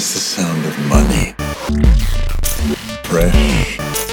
That's the sound of money. Fresh.